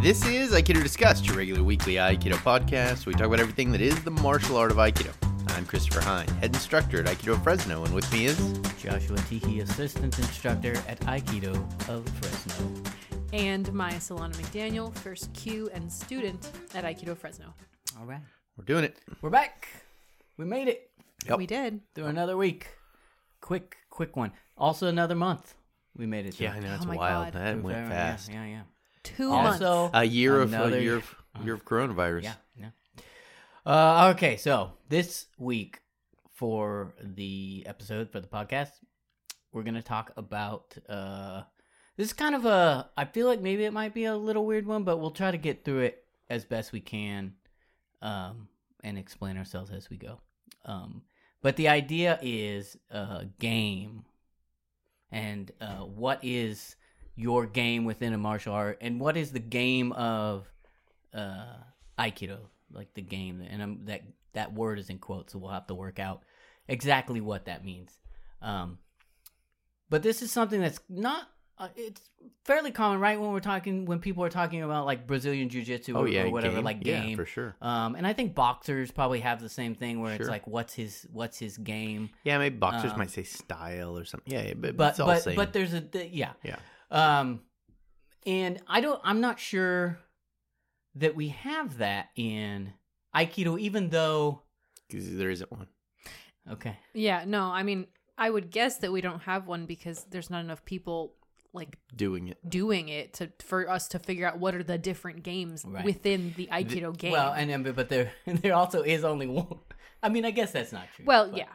This is Aikido Discussed, your regular weekly Aikido podcast. We talk about everything that is the martial art of Aikido. I'm Christopher Hine, head instructor at Aikido Fresno, and with me is Joshua Tehee, assistant instructor at Aikido of Fresno. and Maya Solana McDaniel, first kyu and student at Aikido Fresno. All right. we're doing it. We're back. We made it Yep. We did. through another week. Quick, quick one. Also another month. We made it through. Yeah, I know it's Oh wild. God. That went February. fast. Yeah, yeah. Two yeah. months. Also, A year of Another a year year. of, year of coronavirus. yeah, yeah. Uh, okay, so this week for the episode for the podcast, we're gonna talk about uh, this is kind of a. I feel like maybe it might be a little weird one, but we'll try to get through it as best we can, um, and explain ourselves as we go. Um, but the idea is a game, and uh, what is your game within a martial art, and what is the game of uh, Aikido, like the game, and I'm, that that word is in quotes, so we'll have to work out exactly what that means. Um, but this is something that's not. Uh, it's fairly common, right? When we're talking, when people are talking about like Brazilian jiu-jitsu Oh or, yeah, or whatever, game. like Yeah, game. for sure. Um, and I think boxers probably have the same thing where it's like, what's his what's his game? Yeah, maybe boxers Um, might say style or something. Yeah, but, But but same. but there's a th- yeah yeah, um, and I don't. I'm not sure that we have that in Aikido, even though. because there isn't one. Okay. Yeah, no, I mean, I would guess that we don't have one because there's not enough people like Doing it. doing it to for us to figure out what are the different games Right. within the Aikido game. Well, and then but there there also is only one. I mean, I guess that's not true. well, but- yeah.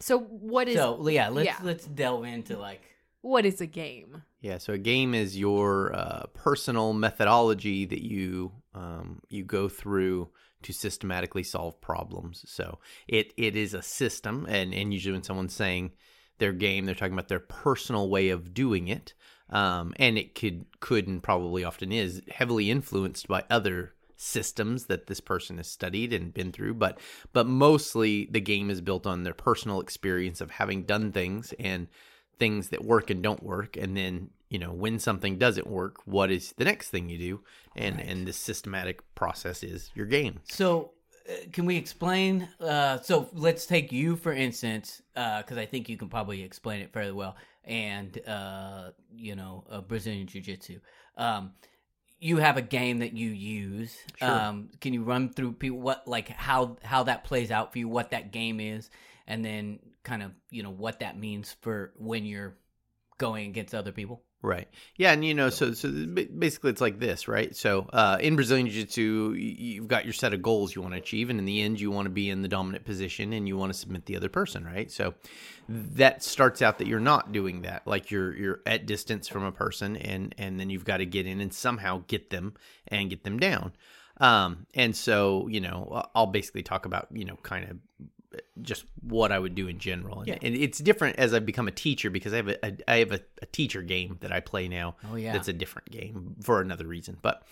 So what is So yeah, let's yeah. let's delve into like what is a game? Yeah, so a game is your uh, personal methodology that you um, you go through to systematically solve problems. So it it is a system, and and usually when someone's saying their game, they're talking about their personal way of doing it, um, and it could could and probably often is heavily influenced by other systems that this person has studied and been through but but mostly the game is built on their personal experience of having done things and things that work and don't work and then you know when something doesn't work what is the next thing you do and Right. and the systematic process is your game So, uh, can we explain? Uh, so, let's take you for instance, because I think you can probably explain it fairly well, and uh, you know, uh, Brazilian Jiu Jitsu. Um, you have a game that you use. Sure. Um, can you run through people what like how how that plays out for you, what that game is, and then kind of you know what that means for when you're going against other people? Right. Yeah, and you know, so so basically, it's like this, right? So uh, in Brazilian Jiu-Jitsu, you've got your set of goals you want to achieve, and in the end, you want to be in the dominant position, and you want to submit the other person, right? So that starts out that you're not doing that, like you're you're at distance from a person, and and then you've got to get in and somehow get them and get them down. Um, and so you know, I'll basically talk about you know, kind of just what I would do in general. And, Yeah. and it's different as I've become a teacher because I have a, a I have a, a teacher game that I play now. Oh, yeah. that's a different game for another reason. But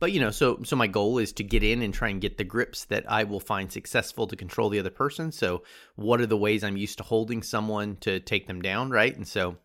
but you know, so so my goal is to get in and try and get the grips that I will find successful to control the other person. So what are the ways I'm used to holding someone to take them down, right? And so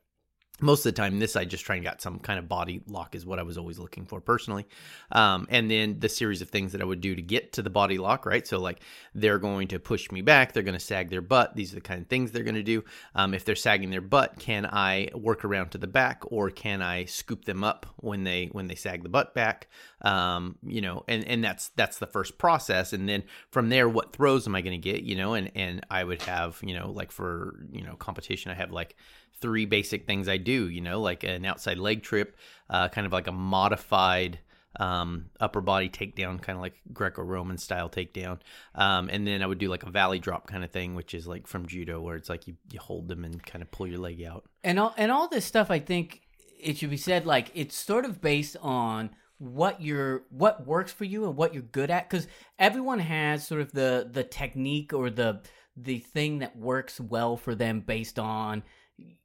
most of the time this i just try and got some kind of body lock is what i was always looking for personally. Um, and then the series of things that i would do to get to the body lock right? So like they're going to push me back they're going to sag their butt these are the kind of things they're going to do. Um, if they're sagging their butt can i work around to the back or can i scoop them up when they when they sag the butt back? Um, you know and and that's that's the first process. And then from there what throws am i going to get you know? And and i would have you know like for you know competition i have like three basic things I do, you know, like an outside leg trip, uh, kind of like a modified um, upper body takedown, kind of like Greco Roman style takedown. Um, and then I would do like a valley drop kind of thing, which is like from judo, where it's like you, you hold them and kind of pull your leg out. and all and all this stuff i think it should be said like it's sort of based on what you're what works for you and what you're good at because everyone has sort of the the technique or the the thing that works well for them based on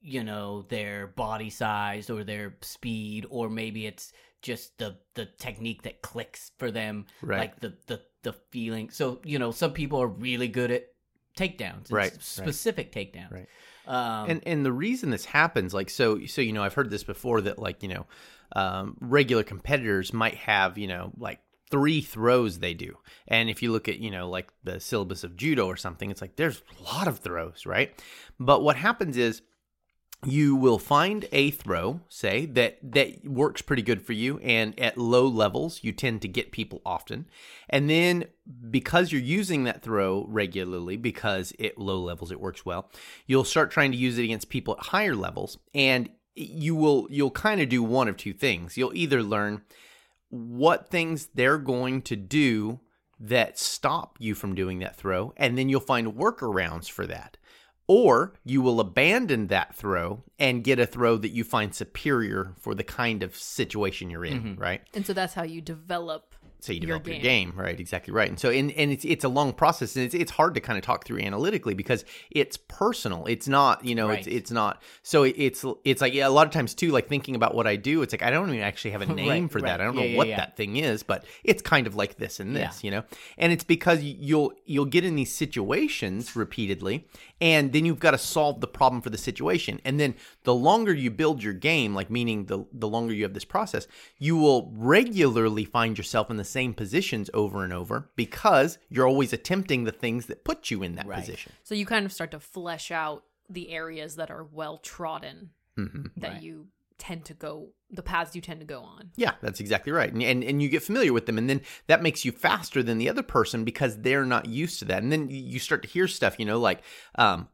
you know their body size or their speed or maybe it's just the the technique that clicks for them Right. like the the the feeling so you know some people are really good at takedowns Right, s- right. specific takedowns Right. um and and the reason this happens like so so you know i've heard this before that like you know um, regular competitors might have, you know, like three throws they do. And if you look at, you know, like the syllabus of judo or something, it's like there's a lot of throws, right? But what happens is you will find a throw say that that works pretty good for you and at low levels you tend to get people often. And then because you're using that throw regularly because at low levels it works well you'll start trying to use it against people at higher levels and you will you'll kind of do one of two things. You'll either learn what things they're going to do that stop you from doing that throw and then you'll find workarounds for that or you will abandon that throw and get a throw that you find superior for the kind of situation you're in, mm-hmm. right? And so that's how you develop. So you develop your game. game, right? Exactly right. And so, and, and it's it's a long process, and it's it's hard to kind of talk through analytically because it's personal. It's not, you know, it's Right. it's not. So it's it's like yeah, a lot of times too, like thinking about what I do, it's like I don't even actually have a name Right, for right. that. I don't Yeah, know yeah, what yeah. that thing is, but it's kind of like this and this, Yeah. you know. And it's because you'll you'll get in these situations repeatedly, and then you've got to solve the problem for the situation. And then the longer you build your game, like meaning the the longer you have this process, you will regularly find yourself in the same positions over and over because you're always attempting the things that put you in that Right. position. So you kind of start to flesh out the areas that are well trodden hmm that Right. you tend to go, the paths you tend to go on. Yeah, that's exactly right. And, and and you get familiar with them and then that makes you faster than the other person because they're not used to that. And then you start to hear stuff, you know, like um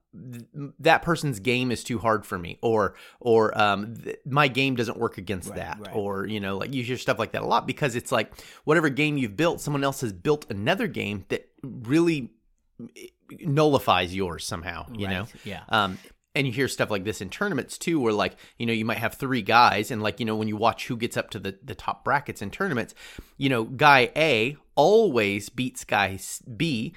that person's game is too hard for me or or um th- my game doesn't work against Right, that right. or you know like you hear stuff like that a lot because it's like whatever game you've built someone else has built another game that really nullifies yours somehow you know yeah. um, and you hear stuff like this in tournaments too, where like you know you might have three guys, and like you know when you watch who gets up to the the top brackets in tournaments, you know guy A always beats guy S- B,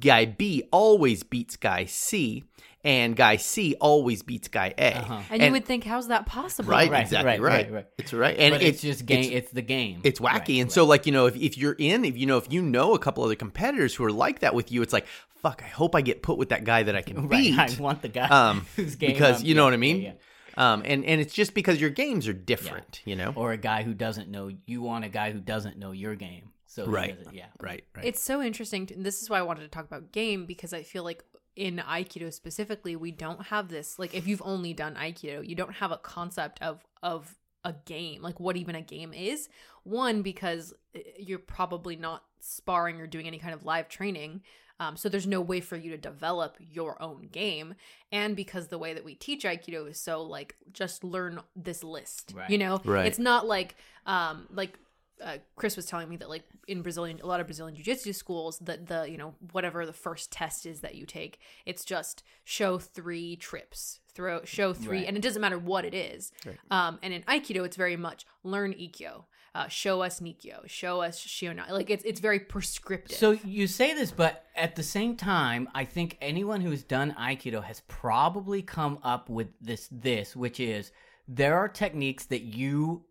guy B always beats guy C, and guy C always beats guy A. Uh-huh. And, you would think, how's that possible? right, Right, exactly right, right, right, right. It's right, and but it's, just game. it's- It's, the game. it's wacky Right, and right. so like you know if, if you're in if you know if you know a couple other competitors who are like that with you it's like fuck i hope i get put with that guy that i can Right, beat I want the guy um whose game because I'm- you know yeah, what i mean yeah, yeah. um and and it's just because your games are different you know Or a guy who doesn't know. You want a guy who doesn't know your game. So right doesn't- yeah. right right It's so interesting. To, and this is why I wanted to talk about game because I feel like in Aikido specifically, we don't have this. Like, if you've only done Aikido, you don't have a concept of of a game, like what even a game is. One, because uh, you're probably not sparring or doing any kind of live training. Um, so there's no way for you to develop your own game, and because the way that we teach Aikido is so like just learn this list, Right. you know, Right. it's not like um like uh, Chris was telling me that like in Brazilian, a lot of Brazilian jiu-jitsu schools, that the you know whatever the first test is that you take, it's just show three trips, throw show three, Right. and it doesn't matter what it is. Right. Um, and in Aikido, it's very much learn Ikkyo, uh, show us Nikyo, show us Shiona. Like it's it's very prescriptive. So you say this, but at the same time, I think anyone who's done Aikido has probably come up with this this, which is there are techniques that you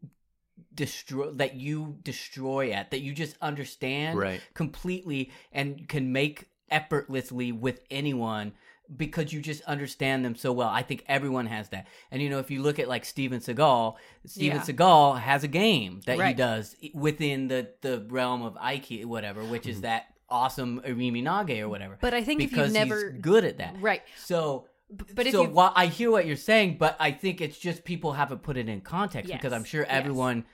destroy that you destroy at that you just understand Right. completely and can make effortlessly with anyone because you just understand them so well. I think everyone has that. And you know, if you look at like Steven Seagal, Steven Yeah. Seagal has a game that he does within the the realm of Aikido, whatever, which is mm-hmm. that awesome Irimi Nage or whatever. But I think if you've because never- he's good at that, right, So. but if so while I hear what you're saying, but I think it's just people haven't put it in context because I'm Yes, sure yes. everyone,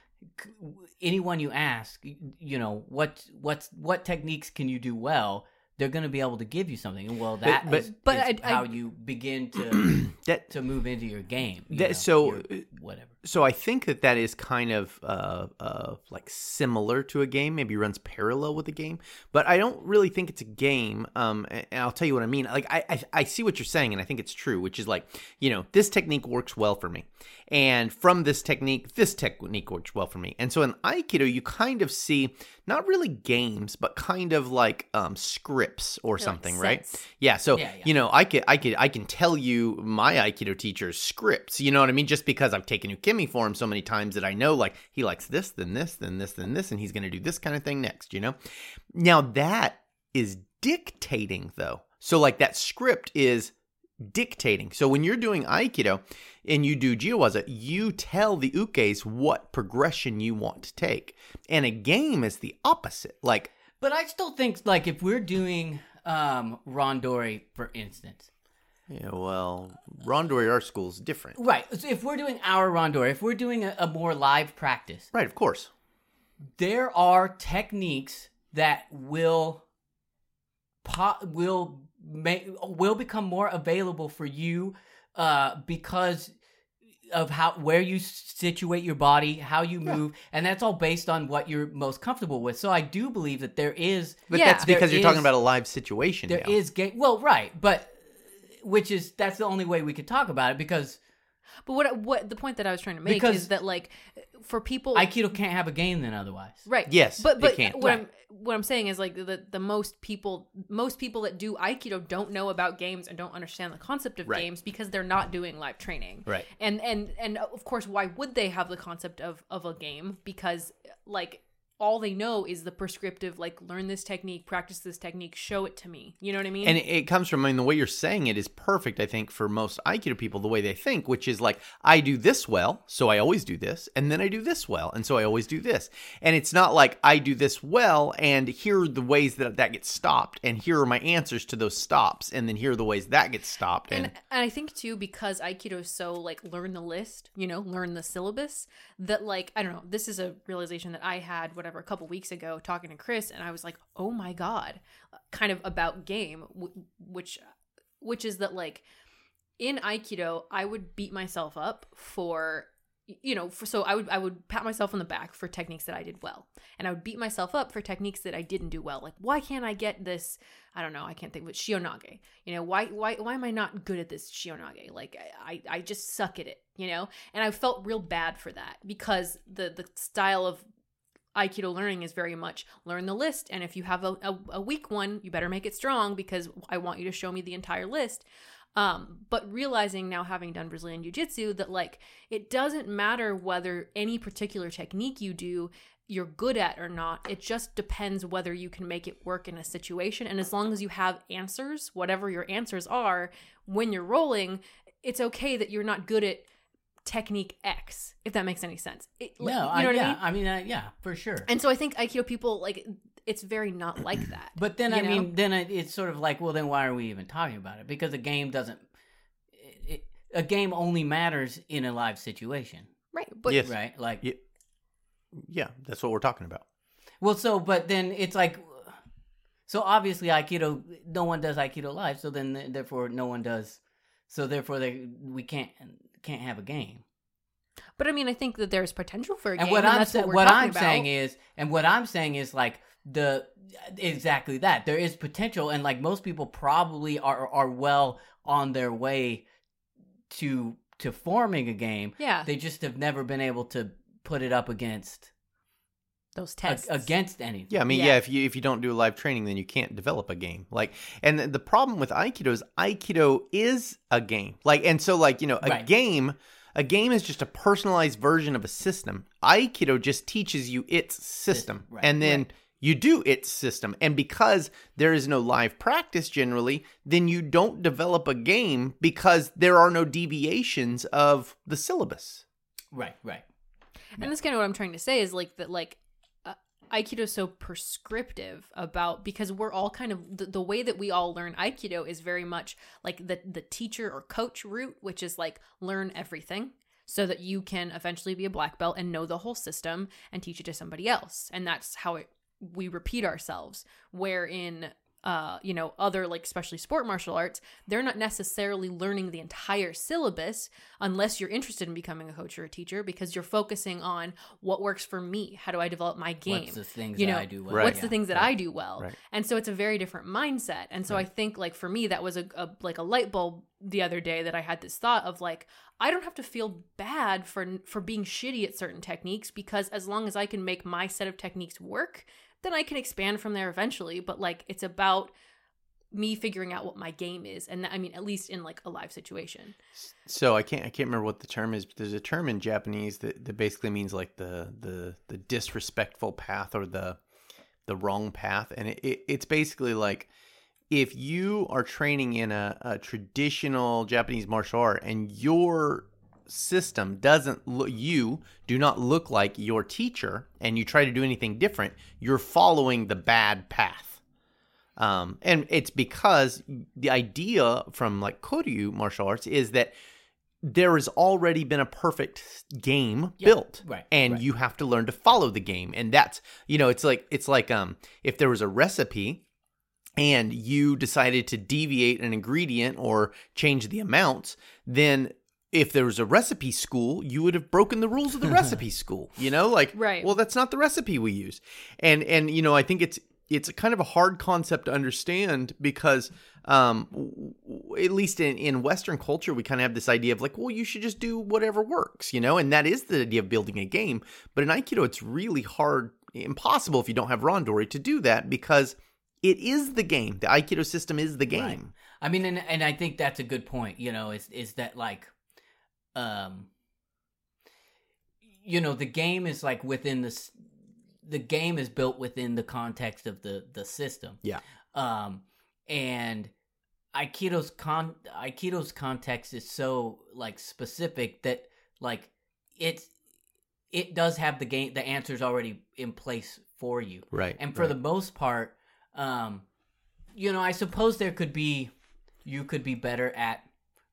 anyone you ask, you know what what's what techniques can you do well, they're going to be able to give you something. Well, that but- is- But is I- I- how you begin to that to move into your game. you That- know, so, uh, whatever. So I think that that is kind of uh, uh, like similar to a game, maybe runs parallel with a game, but I don't really think it's a game. Um, and I'll tell you what I mean. Like I, I, I see what you're saying, and I think it's true, which is like you know this technique works well for me, and from this technique, this technique works well for me, and so in Aikido you kind of see not really games, but kind of like um, scripts or like something, right? Yeah. So Yeah, yeah. you know, I could, I could, I can tell you my Aikido teacher's scripts. You know what I mean? Just because I've taken Ukemi for him so many times that I know, like he likes this, then this, then this, then this, and he's going to do this kind of thing next. You know. Now that is dictating, though. So like that script is dictating. So when you're doing Aikido and you do Jiwaza, you tell the ukes what progression you want to take. And a game is the opposite. Like, But I still think like if we're doing um Randori, for instance. Yeah, well, Randori Art School is different. Right. So if we're doing our Randori, if we're doing a, a more live practice, Right, of course. there are techniques that will po- will make will become more available for you uh because of how where you situate your body, how you move, and that's all based on what you're most comfortable with. So I do believe that there is But Yeah. that's because There you're talking about a live situation. there now. is game. Well, right, but which is that's the only way we could talk about it because But what what the point that I was trying to make Because- is that like for people Aikido can't have a game then otherwise. Right. Yes, But it but can. what Right. I'm what I'm saying is like the the most people most people that do Aikido don't know about games and don't understand the concept of Right. games because they're not doing live training. Right. And and and of course why would they have the concept of of a game because like all they know is the prescriptive like learn this technique, practice this technique, show it to me. You know what I mean? And it, comes from, I mean, the way you're saying it is perfect, I think, for most Aikido people, the way they think, which is like, I do this well, so I always do this, and then I do this well, and so I always do this. And it's not like I do this well, and here are the ways that that gets stopped, and here are my answers to those stops, and then here are the ways that gets stopped. And, and, and I think too because Aikido is so like learn the list, you know, learn the syllabus. That like I don't know. This is a realization that I had whatever a couple weeks ago talking to Chris, and I was like, oh my god, kind of about game, which which is that like in Aikido, I would beat myself up for you know for so I would I would pat myself on the back for techniques that I did well. And I would beat myself up for techniques that I didn't do well. Like why can't I get this I don't know I can't think it shihonage? You know why why why am I not good at this shihonage? Like I I just suck at it you know? And I felt real bad for that because the the style of Aikido learning is very much learn the list and if you have a, a, a weak one you better make it strong because I want you to show me the entire list um, but realizing now, having done Brazilian Jiu Jitsu, that like it doesn't matter whether any particular technique you do you're good at or not. It just depends whether you can make it work in a situation. And as long as you have answers, whatever your answers are, when you're rolling, it's okay that you're not good at technique X, if that makes any sense. It, No, you know I, what yeah, I mean? I mean, uh, yeah, for sure. And so I think Aikido people like it's very not like that. But then, I know? mean, then it- it's sort of like, well, then why are we even talking about it? Because a game doesn't. It, it, a game only matters in a live situation, right? But Yes. right? Like, Yeah. yeah, that's what we're talking about. well, so, but then it's like, so obviously Aikido, no one does Aikido live, so then therefore no one does, so therefore they we can't can't have a game. but I mean, I think that there's potential for a game. and what I'm that's sa- what, what I'm about. saying is, and what I'm saying is like the exactly that there is potential, and like most people probably are are well on their way to to forming a game. yeah, They just have never been able to put it up against those ag- tests against anything. Yeah, I mean, Yeah. yeah. if you if you don't do live training, then you can't develop a game. Like, and the problem with Aikido is Aikido is a game. Like, and so like you know, a Right. game, a game is just a personalized version of a system. Aikido just teaches you its system, right, and then. You do its system. And because there is no live practice generally, then you don't develop a game because there are no deviations of the syllabus. Right, right. And that's kind of what I'm trying to say is like that, like Aikido so prescriptive about because we're all kind of the, the way that we all learn Aikido is very much like the the teacher or coach route, which is like learn everything so that you can eventually be a black belt and know the whole system and teach it to somebody else. And that's how it we repeat ourselves. Where in uh, you know, other like especially sport martial arts, they're not necessarily learning the entire syllabus unless you're interested in becoming a coach or a teacher because you're focusing on what works for me. How do I develop my game? What's the things you that know, I do well? Right. What's Yeah. the things that I do well? Right. And so it's a very different mindset. And so I think like for me that was a, a like a light bulb the other day that I had this thought of like I don't have to feel bad for for being shitty at certain techniques because as long as I can make my set of techniques work, then I can expand from there eventually, but like it's about me figuring out what my game is and I mean at least in like a live situation. So I can't I can't remember what the term is, but there's a term in Japanese that, that basically means like the the the disrespectful path or the the wrong path, and it, it it's basically like if you are training in a, a traditional Japanese martial art and your system doesn't look you do not look like your teacher and you try to do anything different you're following the bad path um, and it's because the idea from like koryu martial arts is that there has already been a perfect game Yeah, built right, and right. you have to learn to follow the game and that's you know it's like it's like um if there was a recipe and you decided to deviate an ingredient or change the amounts then if there was a recipe school you would have broken the rules of the recipe school you know like Right. well that's not the recipe we use and and you know i think it's it's a kind of a hard concept to understand because um w- w- at least in, in western culture we kind of have this idea of like well you should just do whatever works you know and that is the idea of building a game but in aikido it's really hard impossible if you don't have randori to do that because it is the game the aikido system is the game Right. I mean, and and I think that's a good point. You know, is is that like, um, you know, the game is like within this, the game is built within the context of the the system. Yeah. Um, and Aikido's con Aikido's context is so like specific that like it's it does have the game the answers already in place for you right and for the most part um you know i suppose there could be you could be better at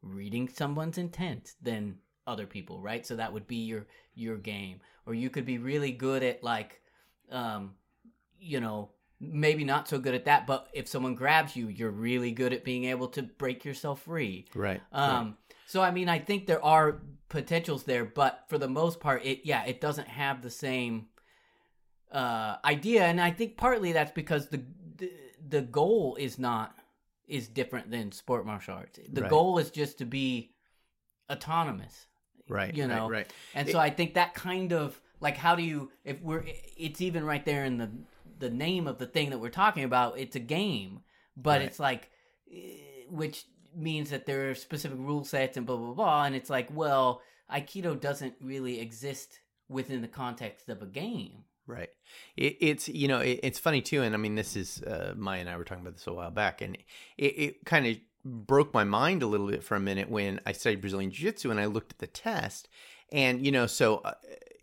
reading someone's intent than other people right? So that would be your your game. Or you could be really good at like um you know maybe not so good at that but if someone grabs you you're really good at being able to break yourself free. Right um, so I mean, I think there are potentials there, but for the most part, it yeah, it doesn't have the same uh, idea, and I think partly that's because the the, the goal is not is different than sport martial arts. The Right. goal is just to be autonomous, right you know, right and so I think that kind of like how do you if we're it's even right there in the the name of the thing that we're talking about. It's a game, but Right. it's like eh, which means that there are specific rule sets and blah blah blah. And it's like, well, Aikido doesn't really exist within the context of a game. Right. It, it's you know it, it's funny too, and I mean this is uh, Maya and I were talking about this a while back, and it, it kind of broke my mind a little bit for a minute when I studied Brazilian Jiu Jitsu and I looked at the test, and you know so uh,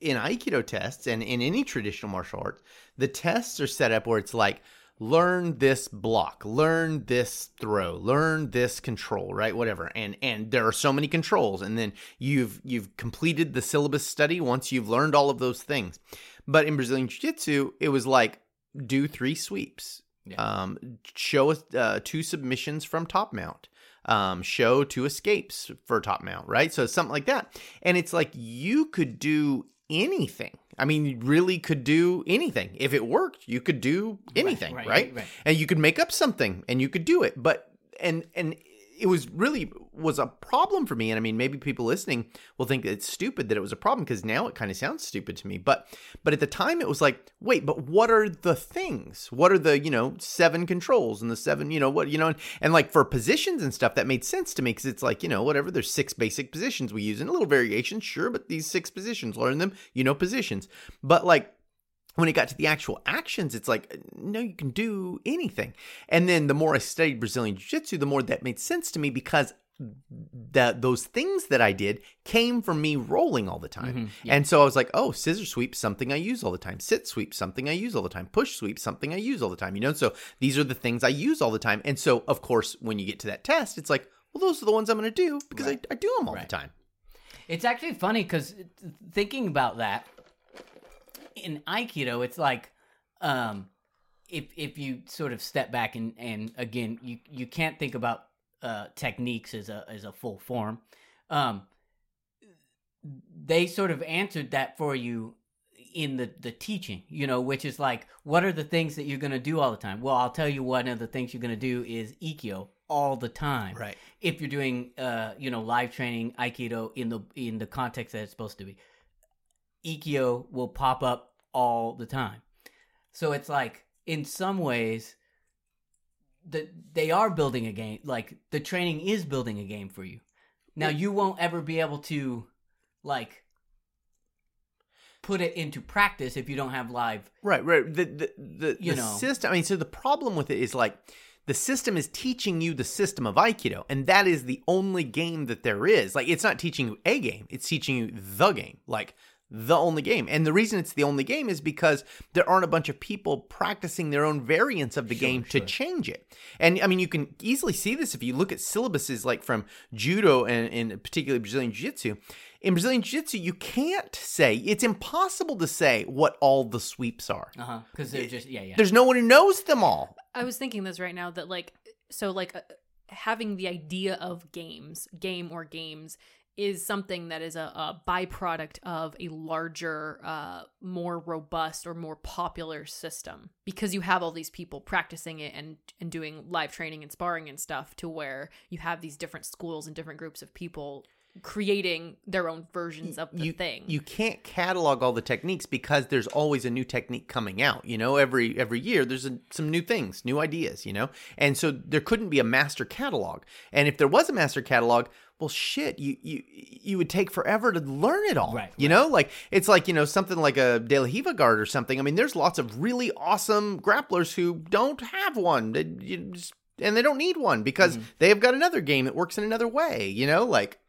in Aikido tests and in any traditional martial arts, the tests are set up where it's like learn this block learn this throw learn this control right whatever and and there are so many controls and then you've you've completed the syllabus study once you've learned all of those things but in brazilian jiu-jitsu it was like do three sweeps Yeah. um show us uh, two submissions from top mount um, show two escapes for top mount, right? So something like that. And it's like you could do anything. I mean, you really could do anything. If it worked, you could do anything, right? right, right. And you could make up something and you could do it. But and and it was really was a problem for me. And I mean, maybe people listening will think it's stupid that it was a problem because now it kind of sounds stupid to me. But but at the time it was like, wait, but what are the things? What are the, you know, seven controls and the seven, you know, what, you know, and, and like for positions and stuff, that made sense to me because it's like, you know, whatever, there's six basic positions we use and a little variation, sure, but these six positions, learn them, you know, positions. But like when it got to the actual actions, it's like, no, you can do anything. And then the more I studied Brazilian Jiu Jitsu, the more that made sense to me because that those things that I did came from me rolling all the time. Mhm, yeah. And so I was like, oh, scissor sweep, something I use all the time. Sit sweep, something I use all the time. Push sweep, something I use all the time. You know, so these are the things I use all the time. And so, of course, when you get to that test, it's like, well, those are the ones I'm going to do because Right. I, I do them all Right. the time. It's actually funny because thinking about that in Aikido, it's like um, if if you sort of step back and and again, you you can't think about uh, techniques as a as a full form. Um, they sort of answered that for you in the the teaching, you know, which is like, what are the things that you're going to do all the time? Well, I'll tell you one of the things you're going to do is ikkyo all the time Right. if you're doing uh you know live training aikido in the in the context that it's supposed to be ikkyo will pop up all the time so it's like in some ways the they are building a game like the training is building a game for you now you won't ever be able to like put it into practice if you don't have live Right, right. The the the, You the know. system. I mean, so the problem with it is like the system is teaching you the system of Aikido, and that is the only game that there is. Like, it's not teaching you a game, it's teaching you the game. Like, the only game. And the reason it's the only game is because there aren't a bunch of people practicing their own variants of the game to change it. And I mean, you can easily see this if you look at syllabuses like from judo and, and particularly Brazilian Jiu Jitsu. In Brazilian Jiu Jitsu, you can't say, it's impossible to say what all the sweeps are. Uh huh. Because they're just yeah yeah. There's no one who knows them all. I was thinking this right now that like so like uh, having the idea of games, game or games is something that is a, a byproduct of a larger, uh, more robust or more popular system because you have all these people practicing it and and doing live training and sparring and stuff to where you have these different schools and different groups of people creating their own versions of the you, thing. You can't catalog all the techniques because there's always a new technique coming out. You know, every every year there's a, some new things, new ideas. You know, and so there couldn't be a master catalog. And if there was a master catalog, well, shit, you you you would take forever to learn it all. Right, You know, like it's like you know something like a De La Riva guard or something. I mean, there's lots of really awesome grapplers who don't have one. They, you just, and they don't need one because mm-hmm. they have got another game that works in another way. You know, like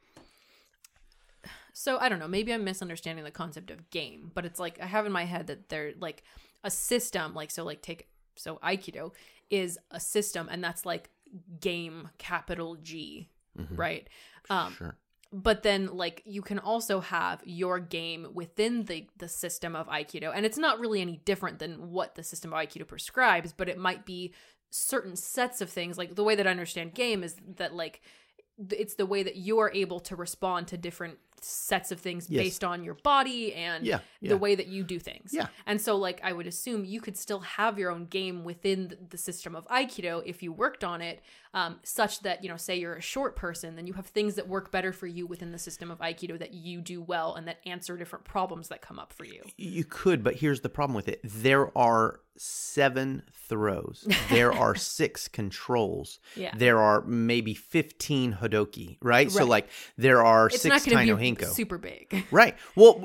So I don't know. Maybe I'm misunderstanding the concept of game, but it's like I have in my head that they're like a system. Like so, like take so Aikido is a system, and that's like game capital G, right? Um, sure. but then like you can also have your game within the the system of aikido and it's not really any different than what the system of aikido prescribes but it might be certain sets of things like the way that i understand game is that like it's the way that you are able to respond to different sets of things Yes. based on your body and Yeah, yeah. the way that you do things. Yeah. And so like I would assume you could still have your own game within the system of aikido if you worked on it um, such that you know say you're a short person then you have things that work better for you within the system of aikido that you do well and that answer different problems that come up for you. You could, but here's the problem with it. There are seven throws. There are six controls. Yeah. There are maybe 15 Hodoki, right? So like there are It's six not going to be Taino Super big. Right. Well,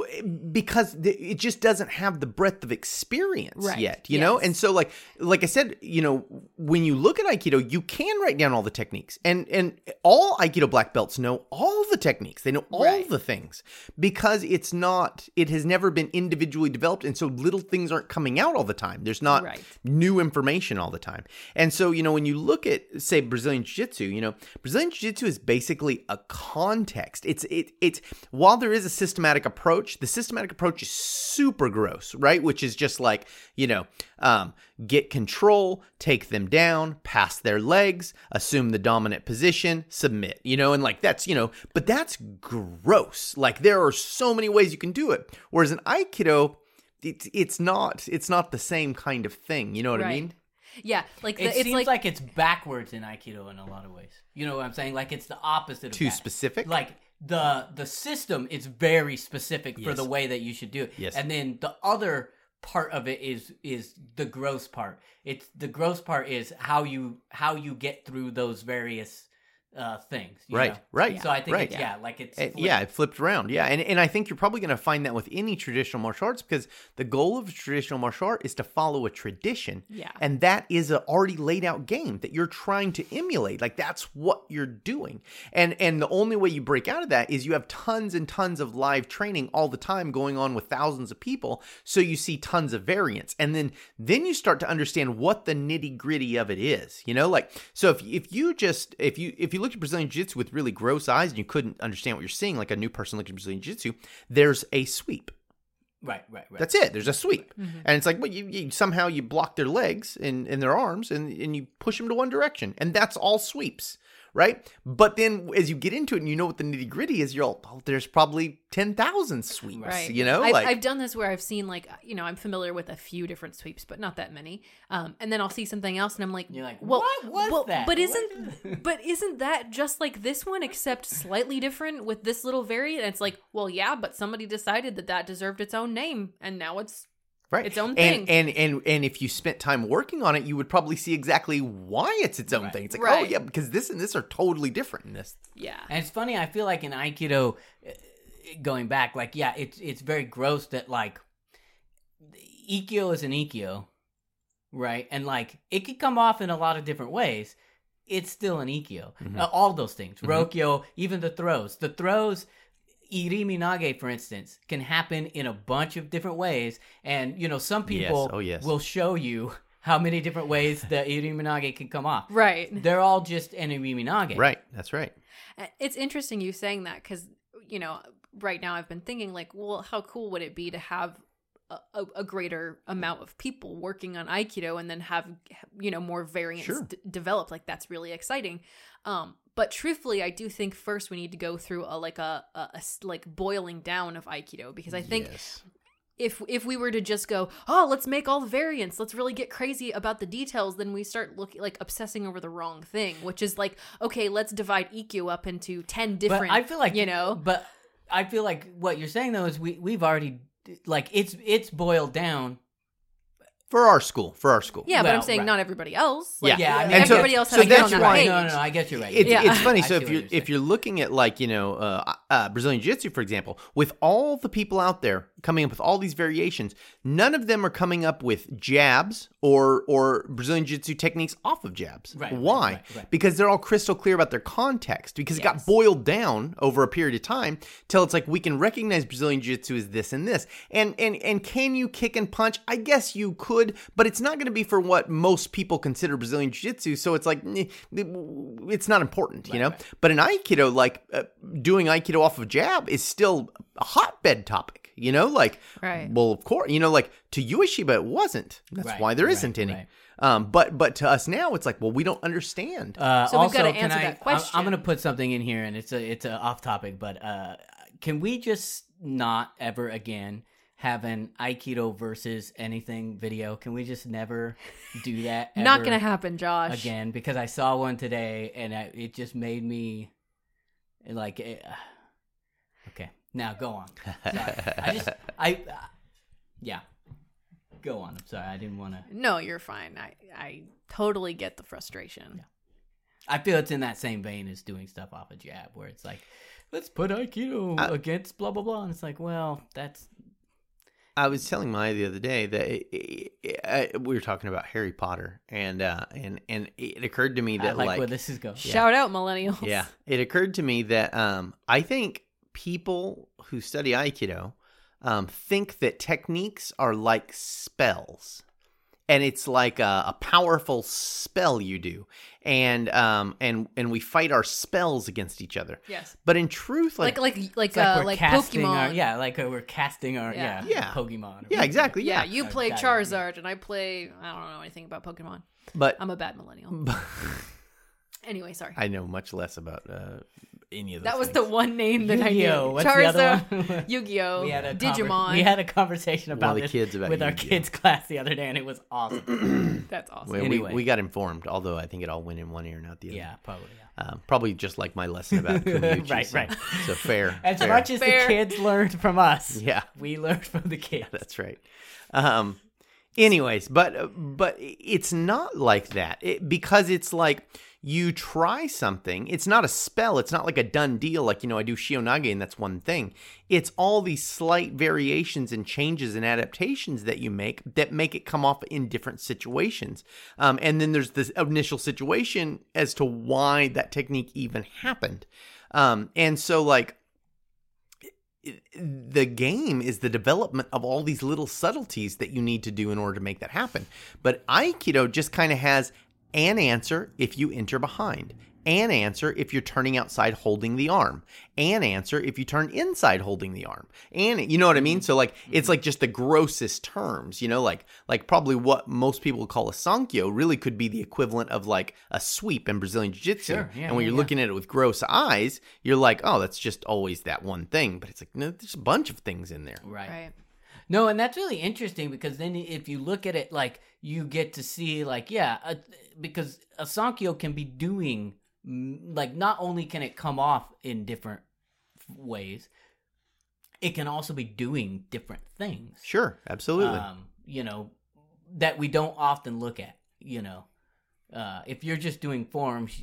because it just doesn't have the breadth of experience Right. yet, you know? And so like like I said, you know, when you look at aikido, you can write down all the techniques. And and all aikido black belts know all the techniques. They know all Right. the things because it's not it has never been individually developed and so little things aren't coming out all the time. There's not Right. new information all the time. And so, you know, when you look at say Brazilian Jiu-Jitsu, you know, Brazilian Jiu-Jitsu is basically a context. It's it it's while there is a systematic approach, the systematic approach is super gross, right? Which is just like, you know, um, get control, take them down, pass their legs, assume the dominant position, submit, you know, and like that's, you know, but that's gross. Like there are so many ways you can do it. Whereas in Aikido, it's it's not it's not the same kind of thing. You know what I mean? Yeah, like the, It it's seems like, like, it's backwards in Aikido in a lot of ways. You know what I'm saying? Like it's the opposite of Too that. specific? Like the the system is very specific for the way that you should do it. Yes. And then the other part of it is is the gross part. It's the gross part is how you how you get through those various uh things. you Right, know? right, So I think right. it's, yeah, like it's flipped. yeah, it flipped around. Yeah, and and I think you're probably going to find that with any traditional martial arts because the goal of traditional martial art is to follow a tradition. Yeah. and that is a already laid out game that you're trying to emulate. Like that's what you're doing. And and the only way you break out of that is you have tons and tons of live training all the time going on with thousands of people, so you see tons of variants, and then then you start to understand what the nitty gritty of it is. You know, like so if if you just if you if you looked at Brazilian Jiu-Jitsu with really gross eyes and you couldn't understand what you're seeing, like a new person looking at Brazilian Jiu-Jitsu, there's a sweep. Right, right, right. That's it. There's a sweep, mm-hmm. and it's like, well, you, you somehow you block their legs and, and their arms, and and you push them to one direction, and that's all sweeps, right? But then as you get into it and you know what the nitty gritty is, you're all, oh, there's probably ten thousand sweeps, Right. you know, I've, like I've done this where I've seen like you know I'm familiar with a few different sweeps, but not that many. Um, and then I'll see something else, and I'm like, You're like, well, what was well, that? But What isn't but isn't that just like this one, except slightly different with this little variant? And it's like, well, yeah, but somebody decided that that deserved its own name, and now it's right. its own and, thing. And and and if you spent time working on it, you would probably see exactly why it's its own Right. thing. It's like, oh yeah, because this and this are totally different in this. yeah, And it's funny. I feel like in Aikido, uh, going back, like yeah, it's it's very gross that like Ikkyo is an Ikkyo, right? And like it could come off in a lot of different ways. It's still an Ikkyo. Mhm. Uh, all those things. Mhm. Rokyo, even the throws. The throws Irimi Nage, for instance, can happen in a bunch of different ways. And, you know, some Yes. people Oh, yes. will show you how many different ways the Irimi Nage can come off. Right. They're all just an Irimi Nage. Right. That's right. Uh, It's interesting you saying that because, you know, right now I've been thinking, like, well, how cool would it be to have a, a, a greater amount of people working on Aikido and then have, you know, more variants Sure. d- developed? Like, that's really exciting. Um, but truthfully, I do think first we need to go through a like a a like boiling down of Aikido because I think Yes. if if we were to just go, oh, let's make all the variants, let's really get crazy about the details, then we start looking like obsessing over the wrong thing, which is like, okay, let's divide Ikkyo up into ten different. But I feel like you know, But I feel like what you're saying though is we we've already like it's it's boiled down. For our school. For our school. yeah, but I'm saying right. not everybody else. Yeah. Like, Yeah, I mean, And so- everybody else so has to get that's on that why- page. No, no, no. I get you right. It's, Yeah. it's funny. I So see if what you're you're if you're looking at like you know uh, uh, Brazilian Jiu Jitsu for example, with all the people out there coming up with all these variations, none of them are coming up with jabs or or Brazilian Jiu Jitsu techniques off of jabs. Right, right, Why? right, right. Because they're all crystal clear about their context. Because it got boiled down over a period of time till it's like we can recognize Brazilian Jiu Jitsu as this and this. And and and can you kick and punch? I guess you could, but it's not going to be for what most people consider Brazilian Jiu Jitsu. So it's like it's not important, you know. right. But in Aikido, like uh, doing Aikido off of jab is still a hotbed topic, you know. Like, Right. well, of course, you know, like to Ueshiba it wasn't. That's Right, why there right, not any. right. Um, but but to us now, it's like, well, we don't understand. Uh, So we've gotta answer I, that I'm- question. I'm, going to put something in here, and it's a it's a off topic, but uh, can we just not ever again have an Aikido versus anything video? Can we just never do that? Not gonna happen, Josh. again because I saw one today, and I, it just made me like. It, okay, now go on. Sorry. I just I uh, yeah. Go on. I'm sorry. I didn't want to. No, you're fine. I I totally get the frustration. I feel it's in that same vein as doing stuff off a jab, where it's like, let's put Aikido Uh, against blah blah blah, and it's like, well, that's I was telling Maya the other day that it, it, it- we were talking about Harry Potter, and uh, and and it occurred to me I that like, like, where this is going. Shout out millennials. yeah, it occurred to me that um, I think people who study Aikido um, think that techniques are like spells, and it's like a, a powerful spell you do, and um, and and we fight our spells against each other. Yes. But in truth, Like like like like uh, we're like Pokemon. our yeah, like uh, we're casting our yeah Yeah. Yeah. Pokemon. yeah, exactly, Yeah, yeah. you Uh, play that- Charizard and I play I don't know anything about Pokemon. But I'm a bad millennial. But, Anyway, sorry. I know much less about uh, any of those that was things. the one name that Yu-Gi-Oh! I knew. What's the other Charizard, one? Yu-Gi-Oh, we had a conver- Digimon. we had a conversation about the this kids about with our Yu-Gi-Oh. kids class the other day, and it was awesome. That's awesome. We, we- Anyway. we, got informed, although I think it all went in one ear and out the other. yeah, probably. Yeah. Um, probably just like my lesson about Kumiuchi. Right, so, right. So fair. As fair. much as Fair. the kids learned from us, Yeah, we learned from the kids. that's right. Um, anyways, but but it's not like that it, because it's like you try something. It's not a spell. It's not like a done deal. Like you know, I do Shihonage and that's one thing. It's all these slight variations and changes and adaptations that you make that make it come off in different situations. Um, and then there's this initial situation as to why that technique even happened. Um, and so like the game is the development of all these little subtleties that you need to do in order to make that happen. But Aikido just kind of has an answer if you enter behind, an answer if you're turning outside holding the arm, an answer if you turn inside holding the arm. And you know what I mean? So like it's like just the grossest terms, you know, like like probably what most people call a sankyo really could be the equivalent of like a sweep in Brazilian jiu-jitsu. Sure, yeah, and when you're yeah. looking at it with gross eyes, you're like, "Oh, that's just always that one thing." But it's like, no, there's a bunch of things in there. Right. Right. No, and that's really interesting because then if you look at it, like you get to see, like, yeah, uh, because a Sankyo can be doing, like, not only can it come off in different ways, it can also be doing different things. Sure, absolutely. Um, you know, that we don't often look at. You know, uh, if you're just doing forms,